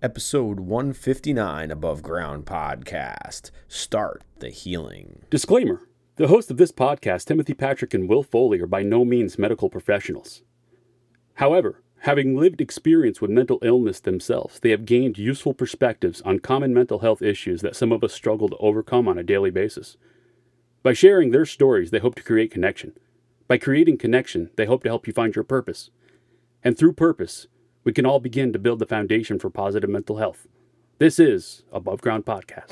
episode 159 Above Ground Podcast. Start the healing. Disclaimer The hosts of this podcast, Timothy Patrick and Will Foley, are by no means medical professionals. However, having lived experience with mental illness themselves, they have gained useful perspectives on common mental health issues that some of us struggle to overcome on a daily basis. By sharing their stories, they hope to create connection. By creating connection, they hope to help you find your purpose. And through purpose, we can all begin to build the foundation for positive mental health. This is Above Ground Podcast.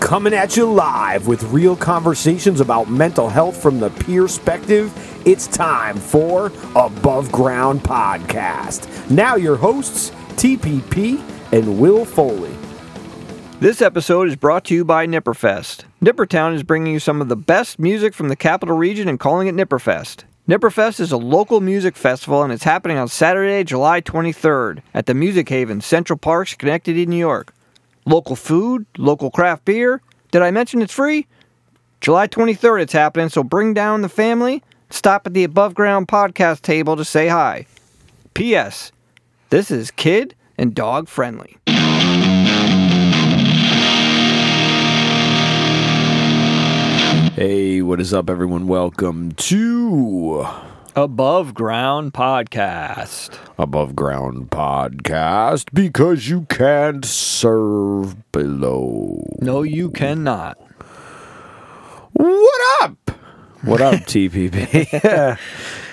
Coming at you live with real conversations about mental health from the peer perspective. It's time for Above Ground Podcast. Now, your hosts, TPP and Will Foley. This episode is brought to you by Nipperfest. Nippertown is bringing you some of the best music from the capital region and calling it Nipperfest. Nipperfest is a local music festival and it's happening on Saturday, July 23rd at the Music Haven, Central Park, Schenectady, New York. Local food, local craft beer. Did I mention it's free? July 23rd it's happening, so bring down the family. Stop at the Above Ground podcast table to say hi. P.S. This is kid and dog friendly. Hey, what is up, everyone? Welcome to Above Ground Podcast. Above Ground Podcast because you can't serve below. No, you cannot. What up? What up, TPP?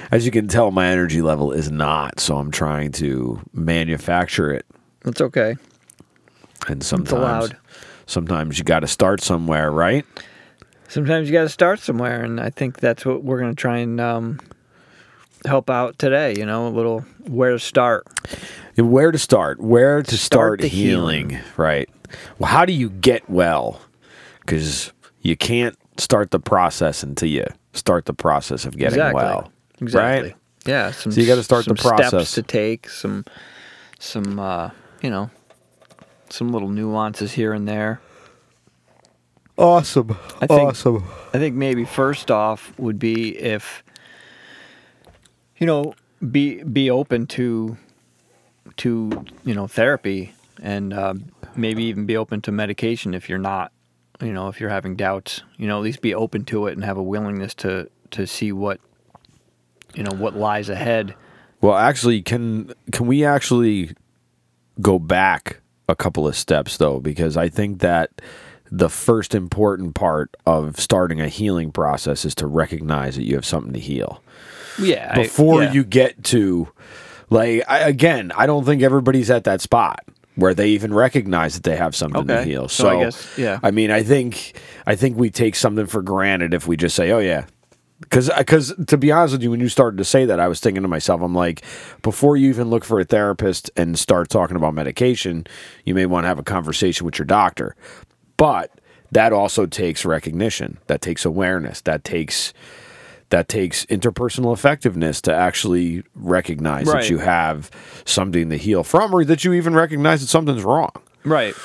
As you can tell, my energy level is not, so I'm trying to manufacture it. It's okay. And sometimes, sometimes you got to start somewhere, right? Sometimes you got to start somewhere, and I think that's what we're going to try and um, help out today. You know, a little where to start. Where to start? Where to start, Start healing. healing. Right. Well, how do you get well? Because you can't start the process until you start the process of getting exactly. well. Exactly. Right? Yeah. Some, So you gotta start the process. Steps to take some, some, uh, you know, some little nuances here and there. Awesome. I think- awesome. I think maybe first off would be if you know be be open to to you know therapy and uh, maybe even be open to medication if you're not you know if you're having doubts you know at least be open to it and have a willingness to to see what you know what lies ahead Well, actually, can can we actually go back a couple of steps though? Because I think that the first important part of starting a healing process is to recognize that you have something to heal yeah I- before yeah. you get to like I, again. I don't think everybody's at that spot where they even recognize that they have something to heal. So So, I guess- yeah. I mean, I think I think we take something for granted if we just say, "Oh yeah." Because, because uh, to be honest with you, when you started to say that, I was thinking to myself, I'm like, before you even look for a therapist and start talking about medication, you may want to have a conversation with your doctor. But that also takes recognition. That takes awareness. That takes that takes interpersonal effectiveness to actually recognize that you have something to heal from, or that you even recognize that something's wrong. Right.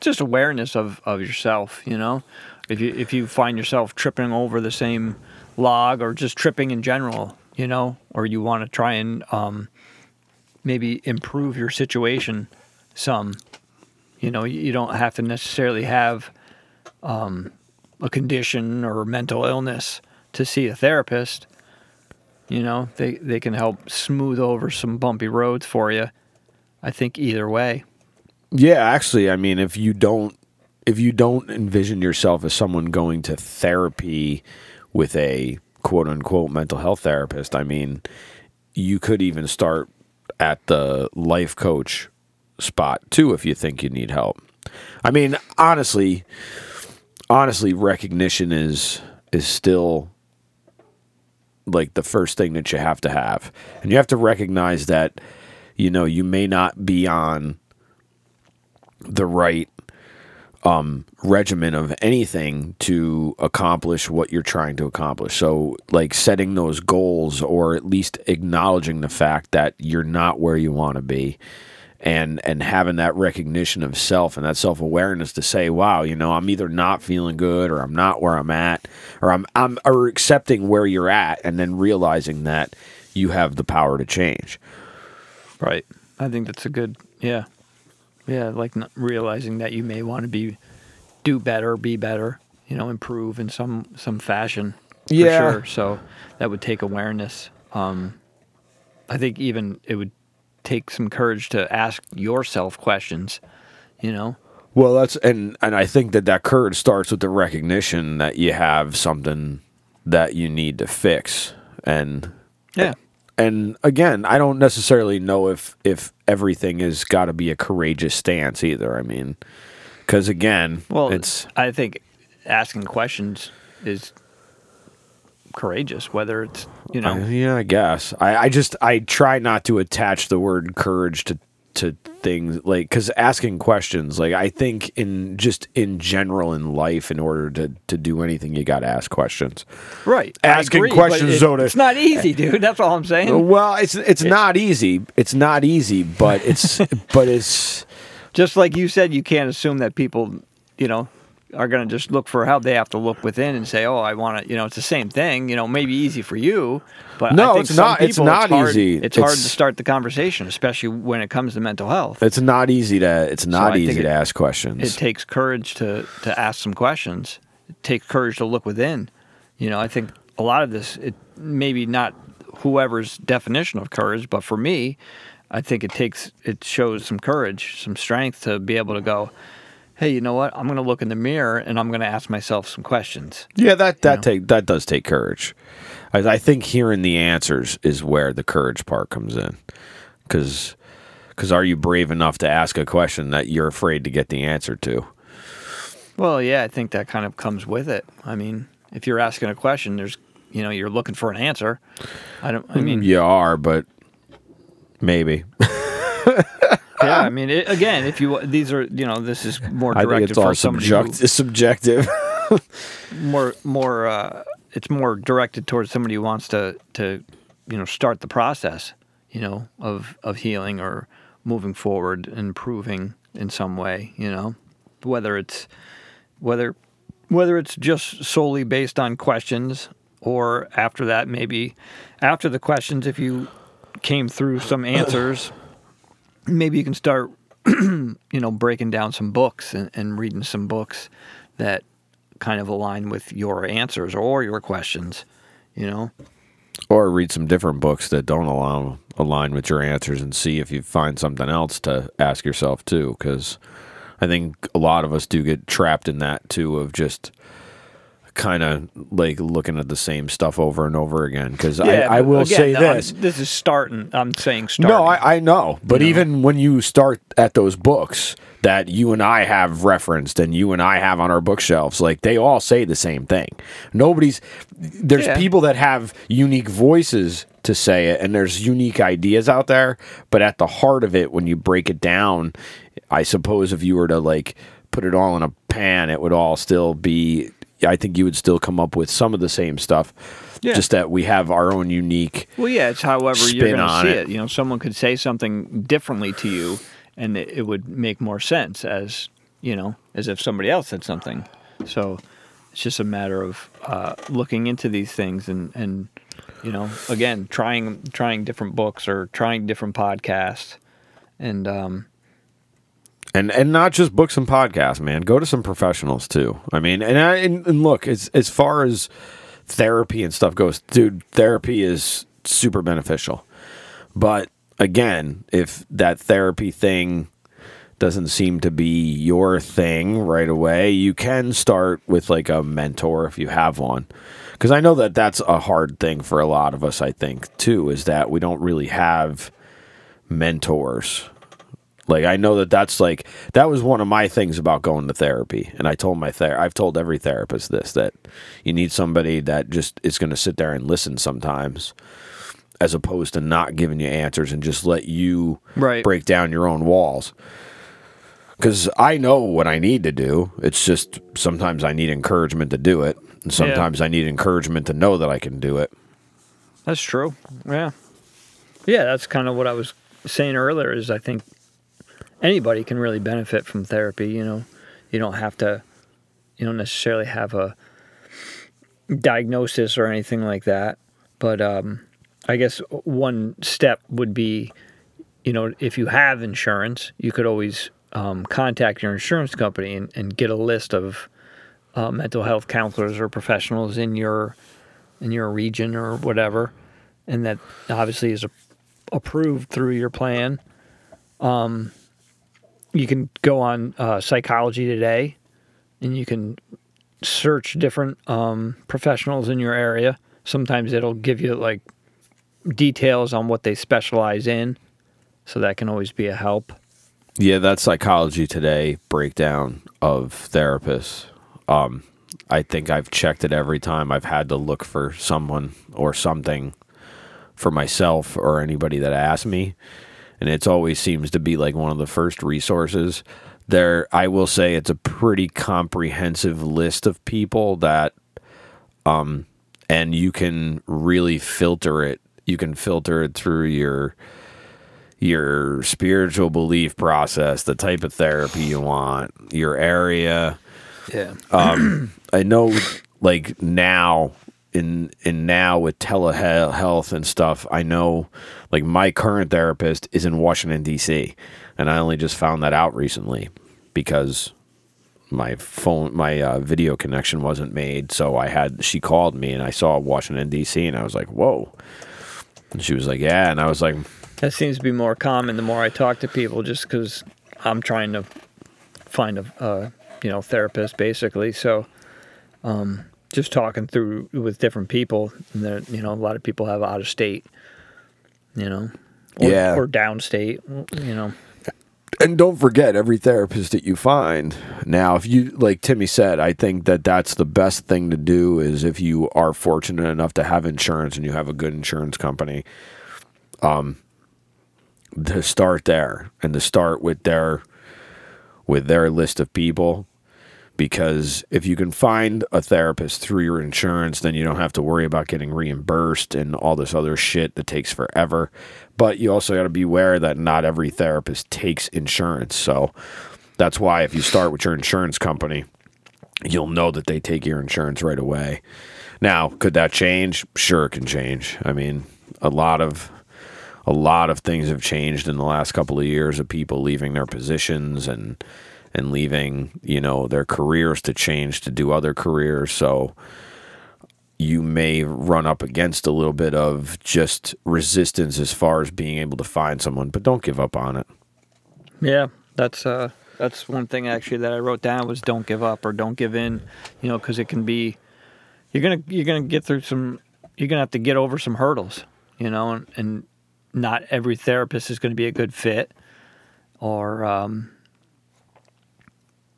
Just awareness of, of yourself, you know. If you if you find yourself tripping over the same log or just tripping in general, you know, or you want to try and um, maybe improve your situation some, you know, you don't have to necessarily have um, a condition or mental illness to see a therapist. You know, they, they can help smooth over some bumpy roads for you. I think either way. Yeah, actually, I mean, if you don't if you don't envision yourself as someone going to therapy with a quote unquote mental health therapist, I mean, you could even start at the life coach spot too if you think you need help. I mean, honestly, honestly, recognition is is still like the first thing that you have to have. And you have to recognize that you know, you may not be on the right um, regimen of anything to accomplish what you're trying to accomplish. So, like setting those goals or at least acknowledging the fact that you're not where you want to be. And, and having that recognition of self and that self awareness to say, wow, you know, I'm either not feeling good or I'm not where I'm at, or I'm I'm or accepting where you're at, and then realizing that you have the power to change. Right. I think that's a good, yeah. Yeah, like not realizing that you may want to be do better, be better, you know, improve in some some fashion. For Yeah. sure. So that would take awareness. Um, I think even it would take some courage to ask yourself questions. You know. Well, that's and and I think that that courage starts with the recognition that you have something that you need to fix, and Yeah. and again, I don't necessarily know if if everything has got to be a courageous stance either. I mean, because again, Well, it's I think asking questions is courageous, whether it's you know. Uh, yeah, I guess. I, I just I try not to attach the word courage to to things like because asking questions like I think in just in general in life in order to to do anything you got to ask questions. Right. Asking agree, questions, it- It's not easy, dude. That's all I'm saying. Well, it's it's not easy. It's not easy, but it's but it's Just like you said, you can't assume that people, you know, are going to just look for help. They have to look within and say, "Oh, I want to." You know, it's the same thing. You know, maybe easy for you, but No, I think it's some not- it's people, not hard, easy. It's, hard to start the conversation, especially when it comes to mental health. it's not easy to it's not think easy it- to ask questions. It takes courage to to ask some questions. It takes courage to look within. You know, I think a lot of this, it maybe not whoever's definition of courage, but for me, I think it takes it shows some courage, some strength to be able to go, hey, you know what? I'm going to look in the mirror and I'm going to ask myself some questions. Yeah, that that know? take that does take courage. I, I think hearing the answers is where the courage part comes in, because because are you brave enough to ask a question that you're afraid to get the answer to? Well, yeah, I think that kind of comes with it. I mean, if you're asking a question, there's you know you're looking for an answer. I don't. I mm, mean, You are, but maybe. yeah. I mean, it, again, if you these are you know this is more I think directed it's all for somebody who- subject- subjective. more more uh, it's more directed towards somebody who wants to to you know start the process you know of of healing or moving forward improving in some way you know whether it's whether whether it's just solely based on questions or after that maybe after the questions if you came through some answers maybe you can start you know breaking down some books and, and reading some books that kind of align with your answers or your questions you know? Or read some different books that don't allow align with your answers and see if you find something else to ask yourself too because i think a lot of us do get trapped in that too of just kind of like looking at the same stuff over and over again because I, I will again, say I'm- this. this is starting i'm saying starting. No I, I know but even when you start at those books that you and i have referenced and you and i have on our bookshelves like they all say the same thing. Nobody's there's Yeah. people that have unique voices to say it and there's unique ideas out there but at the heart of it when you break it down i suppose if you were to like put it all in a pan it would all still be i think you would still come up with some of the same stuff Yeah. just that we have our own unique well yeah it's however you're going to see it. it. you know someone could say something differently to you and it, it would make more sense as you know as if somebody else said something so it's just a matter of uh, looking into these things and and you know again trying trying different books or trying different podcasts and um and and not just books and podcasts, man. Go to some professionals too. I mean, and I, and, and look, as as far as therapy and stuff goes, dude, therapy is super beneficial. But again, if that therapy thing doesn't seem to be your thing right away, you can start with like a mentor if you have one. Because I know that that's a hard thing for a lot of us, I think, too, is that we don't really have mentors. Like I know that that's like that was one of my things about going to therapy, and I told my ther I've told every therapist this that you need somebody that just is going to sit there and listen sometimes, as opposed to not giving you answers and just let you Right. break down your own walls. Because I know what I need to do. It's just sometimes I need encouragement to do it, and sometimes I need encouragement to know that I can do it. That's true. Yeah. Yeah, that's kind of what I was saying earlier is I think anybody can really benefit from therapy, you know. You don't have to you don't necessarily have a diagnosis or anything like that, but um I guess one step would be you know, if you have insurance, you could always um, contact your insurance company and, and get a list of uh, mental health counselors or professionals in your in your region or whatever, and that obviously is a, approved through your plan. Um, you can go on uh, Psychology Today, and you can search different um, professionals in your area. Sometimes it'll give you like details on what they specialize in, so that can always be a help. Yeah, that psychology today breakdown of therapists. Um, I think I've checked it every time I've had to look for someone or something for myself or anybody that asked me. And it always seems to be like one of the first resources. There, I will say it's a pretty comprehensive list of people that, um, and you can really filter it. You can filter it through your your spiritual belief process, the type of therapy you want, your area. Yeah. Um, I know, like now in in now with telehealth and stuff, I know, like my current therapist is in Washington D.C. and I only just found that out recently because my phone my uh, video connection wasn't made, so I had she called me and I saw Washington D.C. and I was like, whoa. And she was like, yeah, and I was like, That seems to be more common the more I talk to people, just because I'm trying to find a, uh, you know, therapist basically. So, um, just talking through with different people, and there, you know, a lot of people have out of state, you know, or, Yeah. or downstate, you know. and don't forget every therapist that you find now if you like timmy said i think that that's the best thing to do is if you are fortunate enough to have insurance and you have a good insurance company um to start there and to start with their with their list of people because if you can find a therapist through your insurance, then you don't have to worry about getting reimbursed and all this other shit that takes forever. But you also got to be aware that not every therapist takes insurance. So that's why if you start with your insurance company, you'll know that they take your insurance right away. Now, could that change? Sure, it can change. I mean, a lot of a lot of things have changed in the last couple of years of people leaving their positions and and leaving, you know, their careers to change to do other careers. So you may run up against a little bit of just resistance as far as being able to find someone, but don't give up on it. Yeah, that's uh, that's one thing actually that I wrote down was don't give up or don't give in, you know, because it can be you're gonna you're gonna get through some you're gonna have to get over some hurdles, you know, and, and not every therapist is going to be a good fit, or um,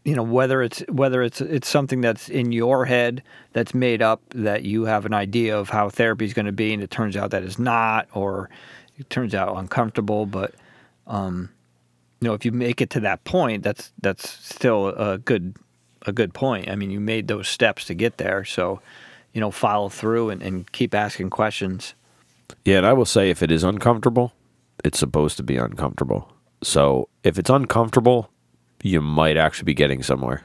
you know whether it's whether it's it's something that's in your head that's made up that you have an idea of how therapy is going to be and it turns out that it's not or it turns out uncomfortable but um, you know if you make it to that point that's that's still a good a good point. I mean you made those steps to get there. So you know follow through and, and keep asking questions. Yeah, and I will say if it is uncomfortable, it's supposed to be uncomfortable. So if it's uncomfortable, you might actually be getting somewhere.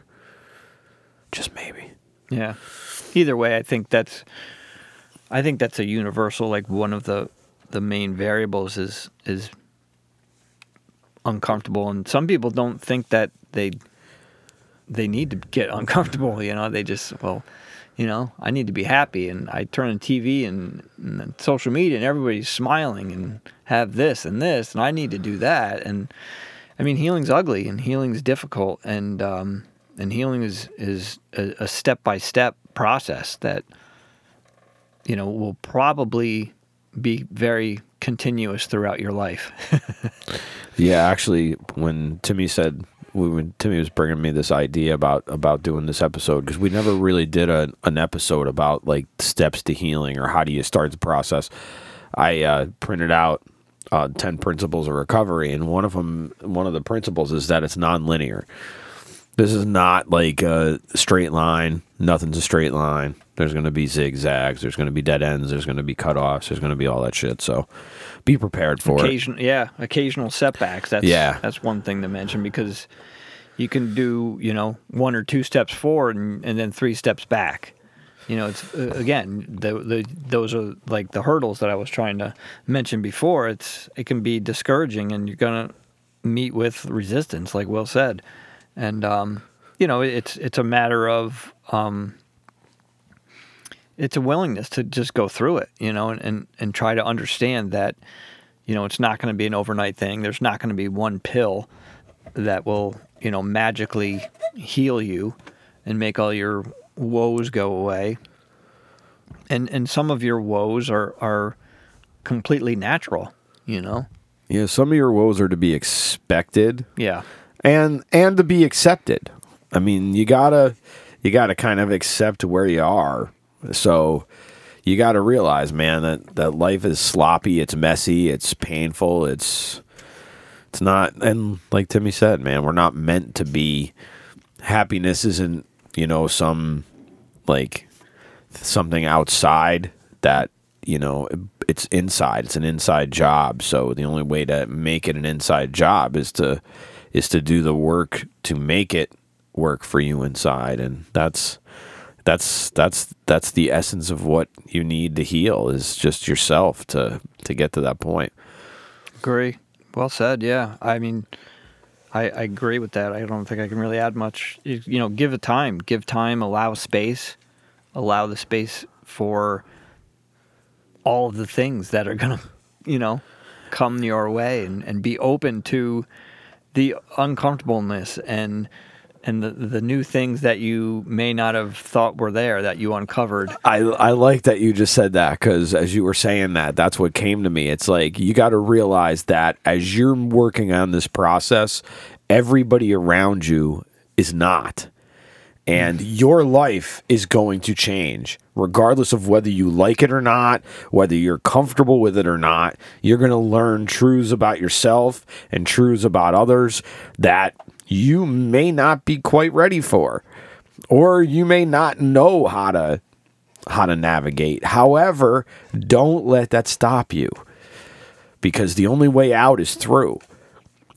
Just maybe. Yeah. Either way, I think that's I think that's a universal like one of the the main variables is is uncomfortable and some people don't think that they they need to get uncomfortable, you know, they just well, you know, I need to be happy and I turn on TV and, and social media and everybody's smiling and have this and this and I need to do that and I mean, healing's ugly and healing's difficult, and um, and healing is is a step by step process that you know will probably be very continuous throughout your life. Yeah, actually, when Timmy said when Timmy was bringing me this idea about about doing this episode because we never really did a, an episode about like steps to healing or how do you start the process. I uh, printed out uh, ten principles of recovery, and one of them, one of the principles is that it's nonlinear. This is not like a straight line. Nothing's a straight line. There's going to be zigzags. There's going to be dead ends. There's going to be cutoffs. There's going to be all that shit. So be prepared for it. Yeah, occasional setbacks. That's Yeah. that's one thing to mention because you can do you know one or two steps forward and, and then three steps back. You know, it's uh, again the, the those are like the hurdles that I was trying to mention before. It's it can be discouraging, and you're gonna meet with resistance, like Will said, and um, you know it's it's a matter of um, it's a willingness to just go through it, you know, and and, and try to understand that you know it's not going to be an overnight thing. There's not going to be one pill that will you know magically heal you and make all your woes go away. And and some of your woes are are completely natural, you know. Yeah, some of your woes are to be expected Yeah. and and to be accepted. I mean, you gotta you gotta kind of accept where you are. So you gotta realize, man, that that life is sloppy. It's messy. It's painful. It's it's not. And like Timmy said, man, we're not meant to be. Happiness isn't you know some like something outside that you know it's inside it's an inside job so the only way to make it an inside job is to is to do the work to make it work for you inside and that's that's that's that's the essence of what you need to heal is just yourself to to get to that point Agree. Well said. Yeah. I mean, I, I agree with that. I don't think I can really add much. You, you know, give it time. Give time. Allow space. Allow the space for all of the things that are gonna, you know, come your way, and, and be open to the uncomfortableness and and the the new things that you may not have thought were there that you uncovered. I I like that you just said that because as you were saying that, that's what came to me. It's like you got to realize that as you're working on this process, everybody around you is not. And mm. your life is going to change, regardless of whether you like it or not, whether you're comfortable with it or not. You're going to learn truths about yourself and truths about others that you may not be quite ready for, or you may not know how to how to navigate. However, don't let that stop you because the only way out is through.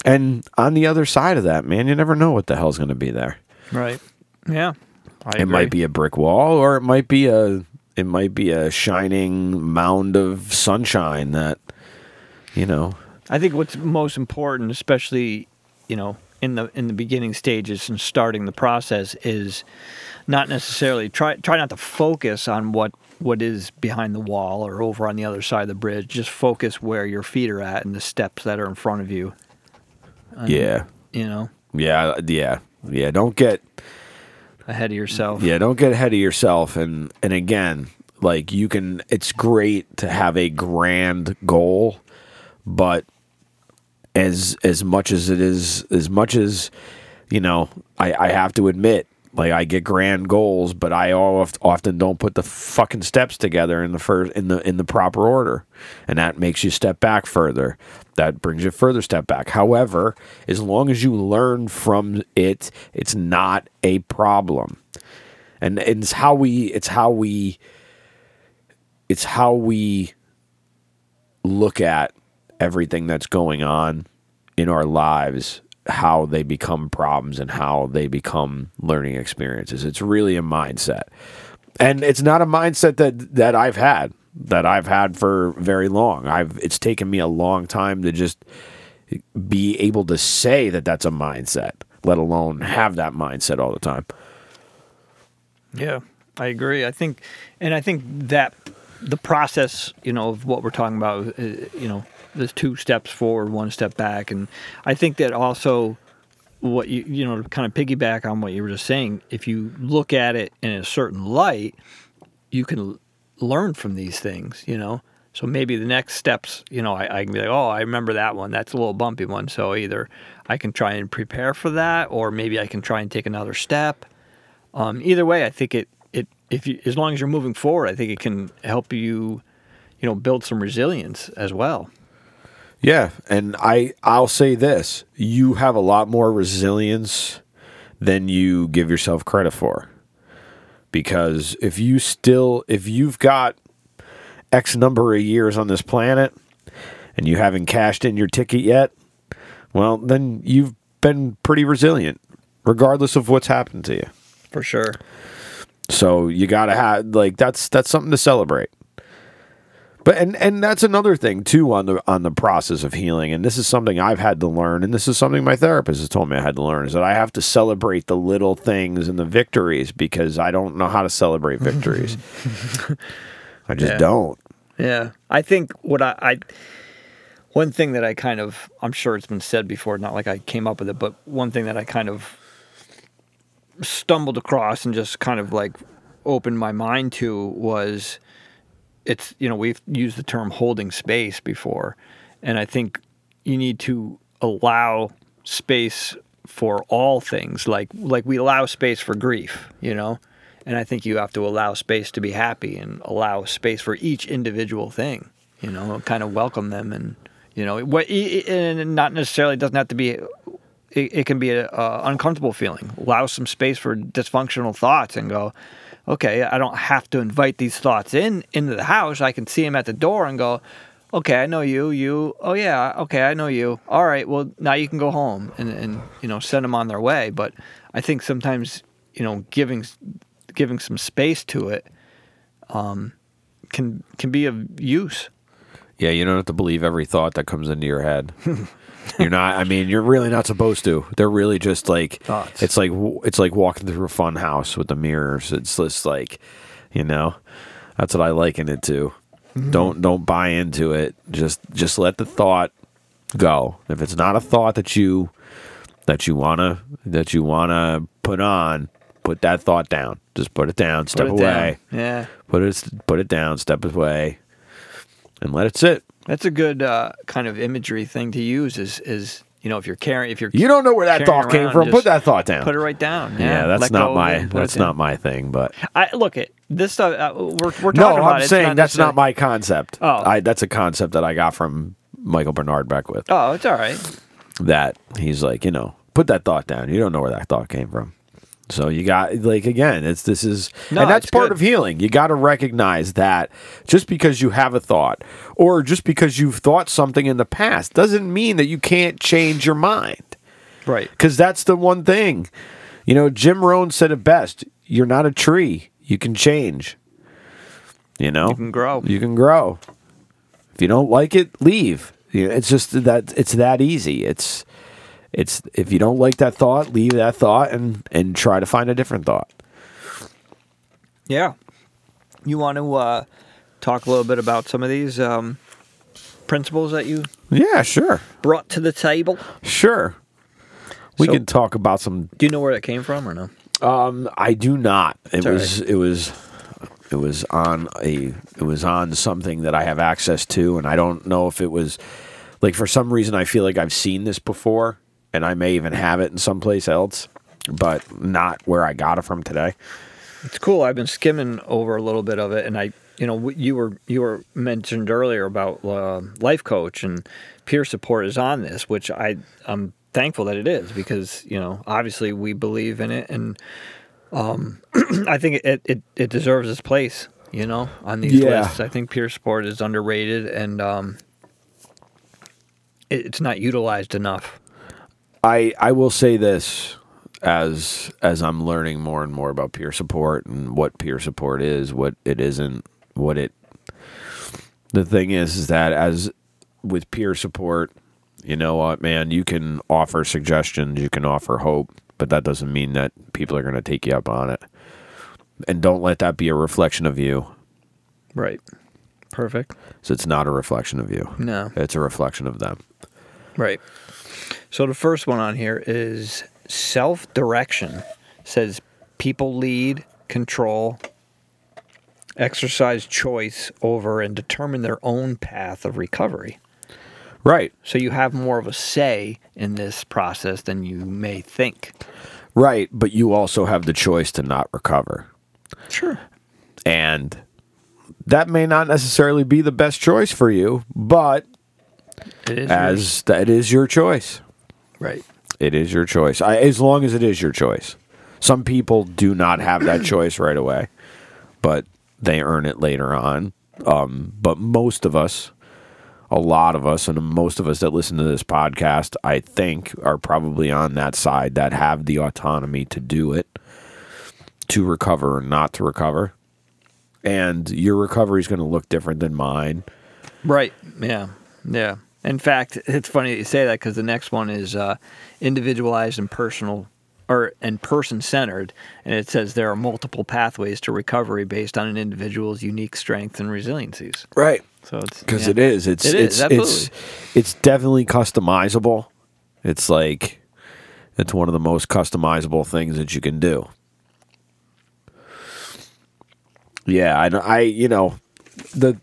And on the other side of that, man, you never know what the hell's going to be there. Right. Yeah. I It might be a brick wall or it might be a it might be a shining mound of sunshine that you know. I think what's most important, especially you know in the in the beginning stages and starting the process, is not necessarily try try not to focus on what what is behind the wall or over on the other side of the bridge. Just focus where your feet are at and the steps that are in front of you. Yeah. You know, Yeah, yeah. Yeah, don't get ahead of yourself. Yeah, don't get ahead of yourself and and again, like you can it's great to have a grand goal, but as as much as it is as much as you know, I I have to admit like I get grand goals, but I oft, often don't put the fucking steps together in the first in the in the proper order, and that makes you step back further. That brings you a further step back. However, as long as you learn from it, it's not a problem, and it's how we it's how we it's how we look at everything that's going on in our lives how they become problems and how they become learning experiences. It's really a mindset. And it's not a mindset that that I've had that I've had for very long. I've it's taken me a long time to just be able to say that that's a mindset, let alone have that mindset all the time. Yeah, I agree. I think, and I think that the process, you know, of what we're talking about, uh, you know, there's two steps forward, one step back, and I think that also what you you know kind of piggyback on what you were just saying, if you look at it in a certain light, you can learn from these things, you know. So maybe the next steps, you know, I, I can be like, oh, I remember that one. That's a little bumpy one. So either I can try and prepare for that, or maybe I can try and take another step. Um, either way, I think it if you as long as you're moving forward, I think it can help you, you know, build some resilience as well. Yeah, and I I'll say this, you have a lot more resilience than you give yourself credit for. Because if you still if you've got x number of years on this planet and you haven't cashed in your ticket yet, well, then you've been pretty resilient regardless of what's happened to you. For sure. So you got to have like that's that's something to celebrate. But and and that's another thing too on the on the process of healing. And this is something I've had to learn, and this is something my therapist has told me I had to learn is that I have to celebrate the little things and the victories because I don't know how to celebrate victories. I just Yeah. don't. Yeah, I think what I, I one thing that I kind of I'm sure it's been said before, not like I came up with it, but one thing that I kind of stumbled across and just kind of like opened my mind to was it's you know we've used the term holding space before, and I think you need to allow space for all things like like we allow space for grief, you know. And I think you have to allow space to be happy and allow space for each individual thing, you know, kind of welcome them and, you know, what, and not necessarily doesn't have to be, it, it can be a, a uncomfortable feeling. Allow some space for dysfunctional thoughts and go, okay, I don't have to invite these thoughts in into the house. I can see them at the door and go, okay, I know you. You, oh yeah, okay, I know you. All right, well now you can go home and and you know send them on their way. But I think sometimes you know giving giving some space to it um, can can be of use. Yeah, you don't have to believe every thought that comes into your head. you're not. I mean, you're really not supposed to. They're really just like Thoughts. it's like it's like walking through a fun house with the mirrors. It's just like, you know, that's what I liken it to. Mm-hmm. Don't don't buy into it. Just just let the thought go. If it's not a thought that you that you wanna that you wanna put on, put that thought down. Just put it down. Step it down. away. Yeah, Put it put it down. Step away, and let it sit. That's a good uh, kind of imagery thing to use. Is is you know if you're carrying if you're You don't know where that thought came from. Put that thought down. put it right down. yeah, Yeah, that's not my it and put it that's not my thing. But I look at this stuff. Uh, we're we're talking no, about I'm it, saying that's not my concept. Oh. I, that's a concept that I got from Michael Bernard Beckwith. Oh, it's all right. That he's like, you know, put that thought down. You don't know where that thought came from. So you got like again, it's this is No, and that's part good. of healing. You got to recognize that just because you have a thought or just because you've thought something in the past doesn't mean that you can't change your mind. Right. because that's the one thing. You know, Jim Rohn said it best: "You're not a tree. You can change. You know, You can grow. You can grow. If you don't like it, leave. It's just that it's that easy. It's it's if you don't like that thought, leave that thought and and try to find a different thought. Yeah. You want to uh, talk a little bit about some of these um, principles that you Yeah, sure, brought to the table? sure. We So- can talk about some Do you know where that came from or no? Um, I do not. It all was it was it was on a it was on something that I have access to, and I don't know if it was like for some reason I feel like I've seen this before, and I may even have it in someplace else, but not where I got it from today. It's cool. I've been skimming over a little bit of it, and I, you know, you were you were mentioned earlier about uh, life coach and peer support is on this, which I I'm thankful that it is because you know obviously we believe in it, and um, I think it, it it deserves its place. You know, on these Yeah. lists, I think peer support is underrated and um, it, it's not utilized enough. I I will say this as as I'm learning more and more about peer support and what peer support is, what it isn't, what it the thing is is that as with peer support, you know what, man, you can offer suggestions, you can offer hope, but that doesn't mean that people are going to take you up on it. And don't let that be a reflection of you. Right. Perfect. So it's not a reflection of you. No. It's a reflection of them. Right. So the first one on here is self direction. Says people lead, control, exercise choice over, and determine their own path of recovery. Right. So you have more of a say in this process than you may think. Right, but you also have the choice to not recover. Sure. And that may not necessarily be the best choice for you, but It is yours. As that is your choice. right. It is your choice. I, as long as it is your choice. Some people do not have that choice right away, but they earn it later on. Um, but most of us, a lot of us, and most of us that listen to this podcast, I think, are probably on that side that have the autonomy to do it, to recover or not to recover. and your recovery is going to look different than mine. Right. Yeah. Yeah. In fact, it's funny that you say that because the next one is uh, individualized and personal or and person centered, and it says there are multiple pathways to recovery based on an individual's unique strengths and resiliencies. Right. So it's Because yeah. it is. It's It it's is, it's absolutely. it's definitely customizable. It's like it's one of the most customizable things that you can do. Yeah, I, know I you know the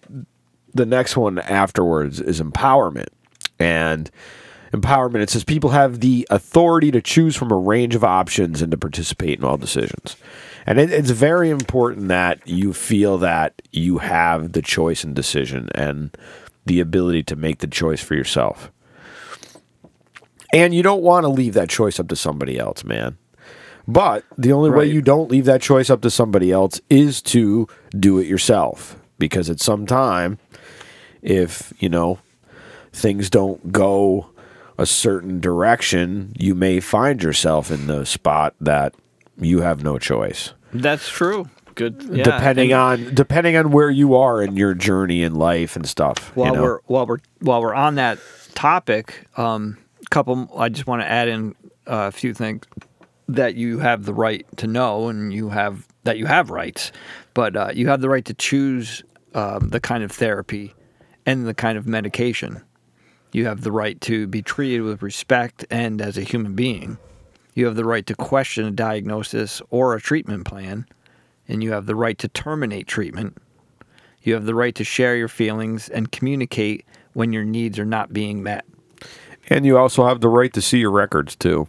the next one afterwards is empowerment. And empowerment it says people have the authority to choose from a range of options and to participate in all decisions. And it, it's very important that you feel that you have the choice and decision and the ability to make the choice for yourself. And you don't want to leave that choice up to somebody else man. But the only way you don't leave that choice up to somebody else is to do it yourself because at some time if you know things don't go a certain direction you may find yourself in the spot that you have no choice That's true. Good. Yeah. depending and on depending on where you are in your journey in life and stuff you while know? we're while we're while we're on that topic, um, couple. I just want to add in uh, a few things that you have the right to know, and you have that you have rights, but uh, you have the right to choose um, the kind of therapy and the kind of medication. You have the right to be treated with respect and as a human being. You have the right to question a diagnosis or a treatment plan, and you have the right to terminate treatment. You have the right to share your feelings and communicate when your needs are not being met. and you also have the right to see your records too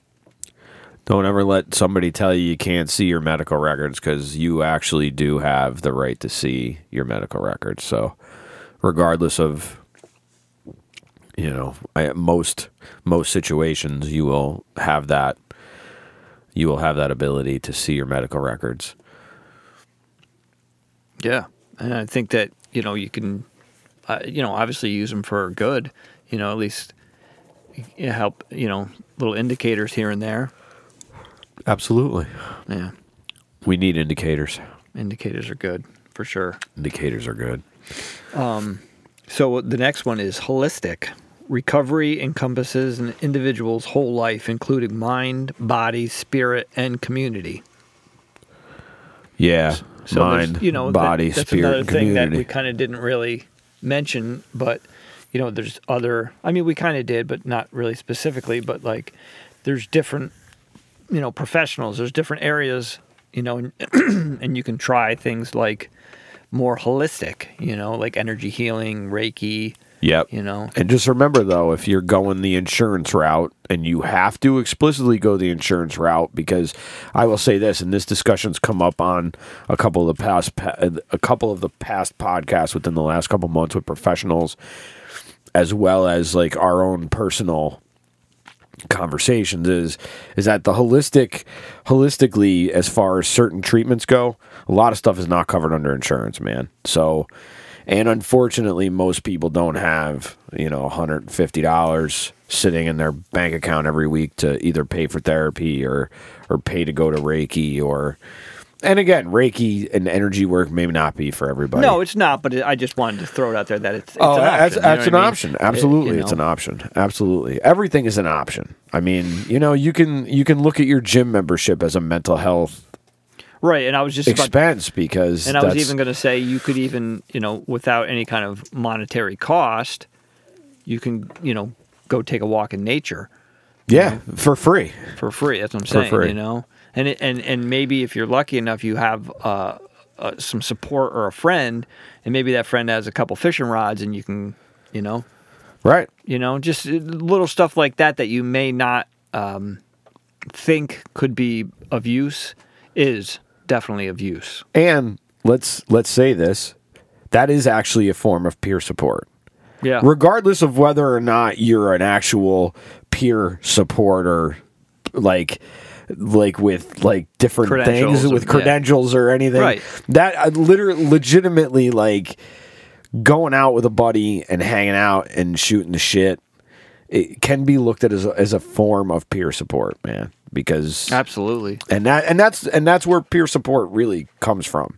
don't ever let somebody tell you you can't see your medical records because you actually do have the right to see your medical records so regardless of you know I, most most situations you will have that you will have that ability to see your medical records Yeah, and I think that you know you can, uh, you know, obviously use them for good. You know, at least help. You know, little indicators here and there. absolutely Yeah, we need indicators indicators are good for sure. indicators are good Um, so the next one is holistic. Recovery encompasses an individual's whole life, including mind, body, spirit, and community. yeah So mind you know, that- body that's spirit another thing that community we kind of didn't really mention, but you know, there's other. I mean, we kind of did, but not really specifically. But like, there's different, you know, professionals. There's different areas, you know, and, and you can try things like more holistic, you know, like energy healing, Reiki, Yep. you know. And just remember though, if you're going the insurance route and you have to explicitly go the insurance route, because I will say this, and this discussion's come up on a couple of the past a couple of the past podcasts within the last couple months with professionals, as well as like our own personal conversations is is that the holistic holistically as far as certain treatments go a lot of stuff is not covered under insurance man. So and unfortunately most people don't have you know $150 sitting in their bank account every week to either pay for therapy or or pay to go to reiki or and again reiki and energy work may not be for everybody No, it's not. But it, I just wanted to throw it out there that it's, it's Oh, an that's, option. you know an I mean? option. It- Absolutely, you it's an option. Absolutely, everything is an option. I mean, you know, you can you can look at your gym membership as a mental health right. And I was just about expense because And I was even going to say you could even, you know, without any kind of monetary cost, you can, you know, go take a walk in nature yeah for free. for free. That's what I'm For saying, free. you know. And it, and and maybe if you're lucky enough, you have uh, uh, some support or a friend, and maybe that friend has a couple fishing rods, and you can, you know, Right. you know, just uh, little stuff like that that you may not um, think could be of use is definitely of use. And let's let's say this, that is actually a form of peer support. Yeah. regardless of whether or not you're an actual peer supporter like like with like different things with or- yeah. credentials or anything Right. that uh, literally legitimately like going out with a buddy and hanging out and shooting the shit it can be looked at as a, as a form of peer support man because Absolutely. and that and that's and that's where peer support really comes from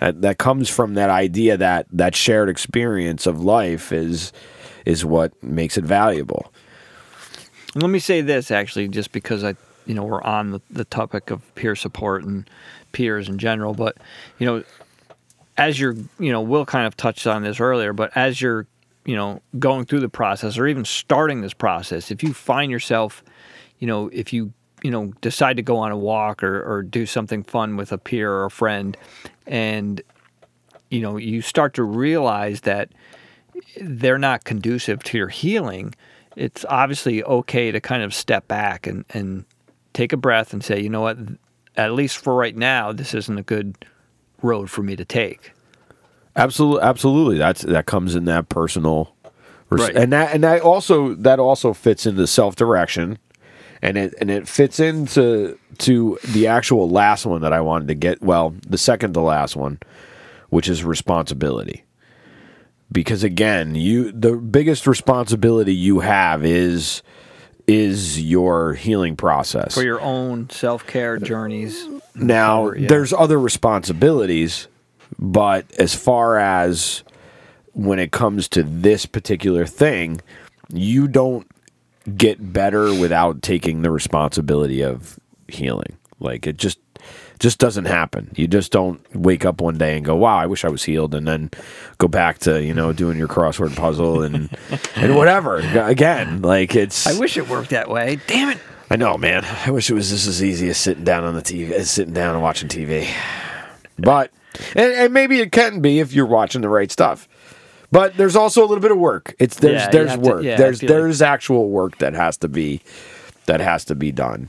That, that comes from that idea that that shared experience of life is is what makes it valuable. Let me say this actually, just because I, you know, we're on the, the topic of peer support and peers in general, but you know, as you're, you know, Will kind of touched on this earlier, but as you're, you know, going through the process or even starting this process, if you find yourself, you know, if you, you know, decide to go on a walk or, or do something fun with a peer or a friend, and, you know, you start to realize that they're not conducive to your healing, it's obviously okay to kind of step back and, and take a breath and say, you know what, at least for right now, this isn't a good road for me to take. Absolutely, absolutely. That's that comes in that personal, res- Right. and that and that also that also fits into self direction, and it and it fits into to the actual last one that I wanted to get. Well, the second to last one, which is responsibility. Because again, you the biggest responsibility you have is is your healing process. For your own self care journeys. Now, Whatever, yeah. there's other responsibilities, but as far as when it comes to this particular thing, you don't get better without taking the responsibility of healing. Like it just just doesn't happen. You just don't wake up one day and go, "Wow, I wish I was healed," and then go back to you know doing your crossword puzzle and and whatever again. Like it's I wish it worked that way. Damn it. I know, man. I wish it was just as easy as sitting down on the TV, as sitting down and watching TV. But and, and maybe it can be if you're watching the right stuff. But there's also a little bit of work. It's there's Yeah, there's have to- work. yeah, I there's like- there's actual work that has to be that has to be done.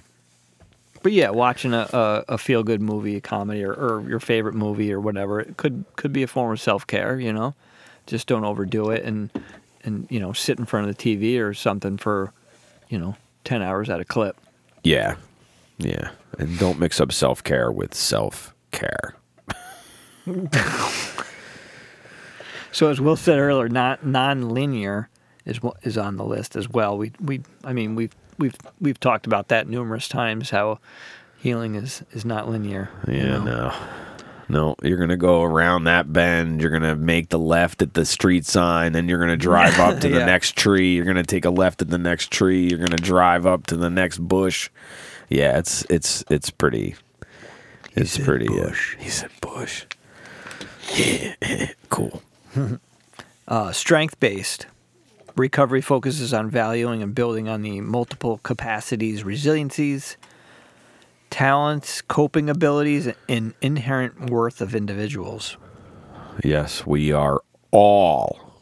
But yeah, watching a, a, a feel good movie, a comedy, or, or your favorite movie or whatever, it could could be a form of self care. You know, just don't overdo it and and you know sit in front of the TV or something for you know ten hours at a clip. Yeah. Yeah. And don't mix up self care with self care. So as Will said earlier, not non-linear is is on the list as well. We we I mean we've we've we've talked about that numerous times how healing is is not linear. you Yeah, know? no. No, you're gonna go around that bend. You're gonna make the left at the street sign, then you're gonna drive up to the Yeah. next tree. You're gonna take a left at the next tree. You're gonna drive up to the next bush. Yeah, it's it's it's pretty. It's said pretty. uh, bush. he said bush. Yeah, cool. Uh, strength based. Recovery focuses on valuing and building on the multiple capacities, resiliencies, talents, coping abilities, and inherent worth of individuals. Yes, we are all,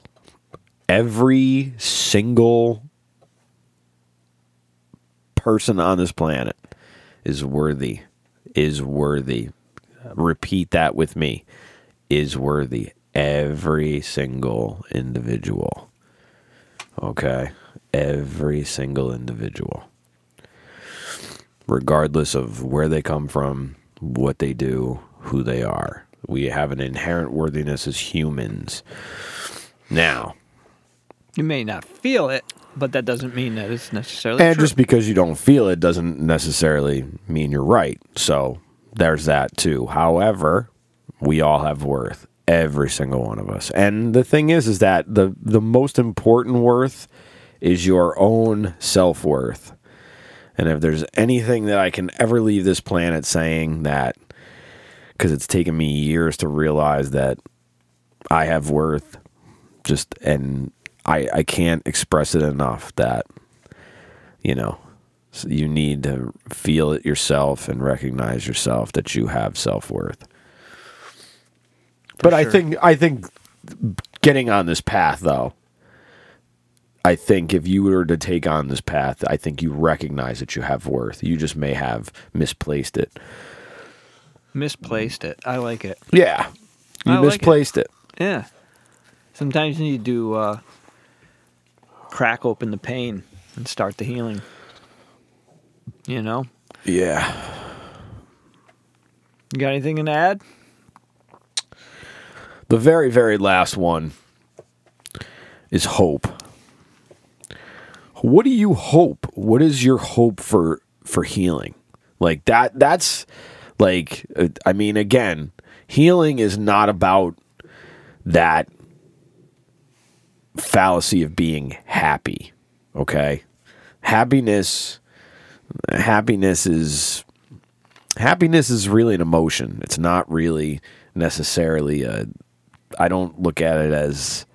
every single person on this planet is worthy, is worthy. Repeat that with me is worthy. Every single individual. Okay? Every single individual. Regardless of where they come from, what they do, who they are. We have an inherent worthiness as humans. Now, You may not feel it, but that doesn't mean that it's necessarily and true. just because you don't feel it doesn't necessarily mean you're right. So there's that too. However, we all have worth, every single one of us. And the thing is, is that the the most important worth is your own self worth. And if there's anything that I can ever leave this planet saying that, because it's taken me years to realize that I have worth, just and I I can't express it enough that you know you need to feel it yourself and recognize yourself that you have self-worth but i think i think getting on this path though i think if you were to take on this path i think you recognize that you have worth you just may have misplaced it Misplaced it. I like it. yeah you I like it. misplaced it. Yeah. Sometimes you need to uh, crack open the pain and start the healing. You know? yeah You got anything to add? The very, very last one is hope. What do you hope? What is your hope for for healing? Like that that's like uh, I mean again, healing is not about that fallacy of being happy. Okay? Happiness happiness is happiness is really an emotion. It's not really necessarily a I don't look at it as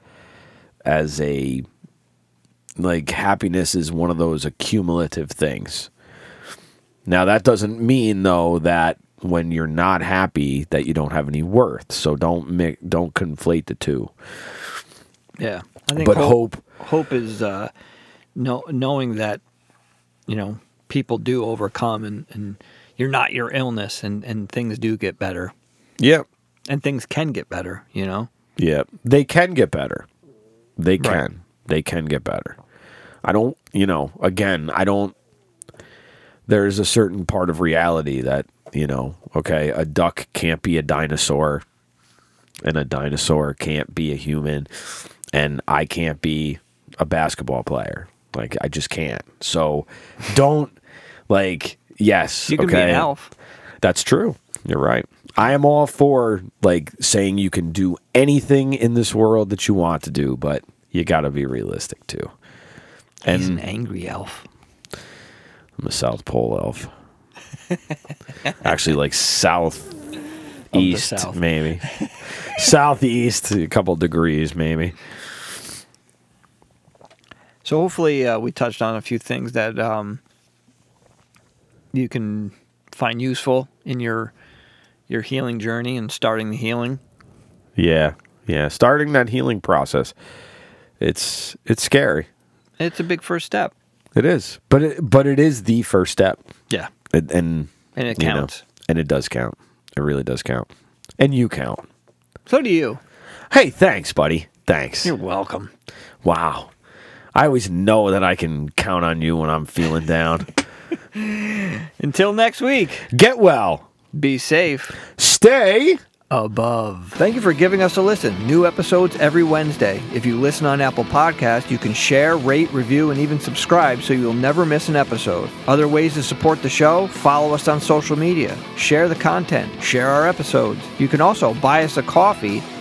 as a like happiness is one of those accumulative things. Now that doesn't mean though that when you're not happy that you don't have any worth. So don't mi- don't conflate the two. Yeah, I think But hope hope hope is uh, know, knowing that you know people do overcome and, and you're not your illness and, and things do get better Yep. And things can get better. You know. Yeah, they can get better. They can. Right. They can get better. I don't, you know, again, I don't there's a certain part of reality that, you know, okay, a duck can't be a dinosaur and a dinosaur can't be a human and I can't be a basketball player. Like I just can't. So don't like yes, You can okay. be an elf. That's true. You're right. I am all for like saying you can do anything in this world that you want to do, but you got to be realistic too. He's an And angry elf. I'm a South Pole elf. Actually, like south east, South. maybe southeast, a couple degrees, maybe. So hopefully uh, we touched on a few things that um, you can find useful in your your healing journey and starting the healing. Yeah, yeah. Starting that healing process, it's it's scary. It's a big first step. It is, but it, but it is the first step. Yeah, It, and and it you know, counts. and it does count. It really does count. And you count. So do you. Hey, thanks, buddy. Thanks. You're welcome. Wow. I always know that I can count on you when I'm feeling down. Until next week, Get well. Be safe. Stay. above. Thank you for giving us a listen. New episodes every Wednesday. If you listen on Apple Podcast, you can share, rate, review, and even subscribe so you'll never miss an episode. Other ways to support the show, follow us on social media, share the content, share our episodes. You can also buy us a coffee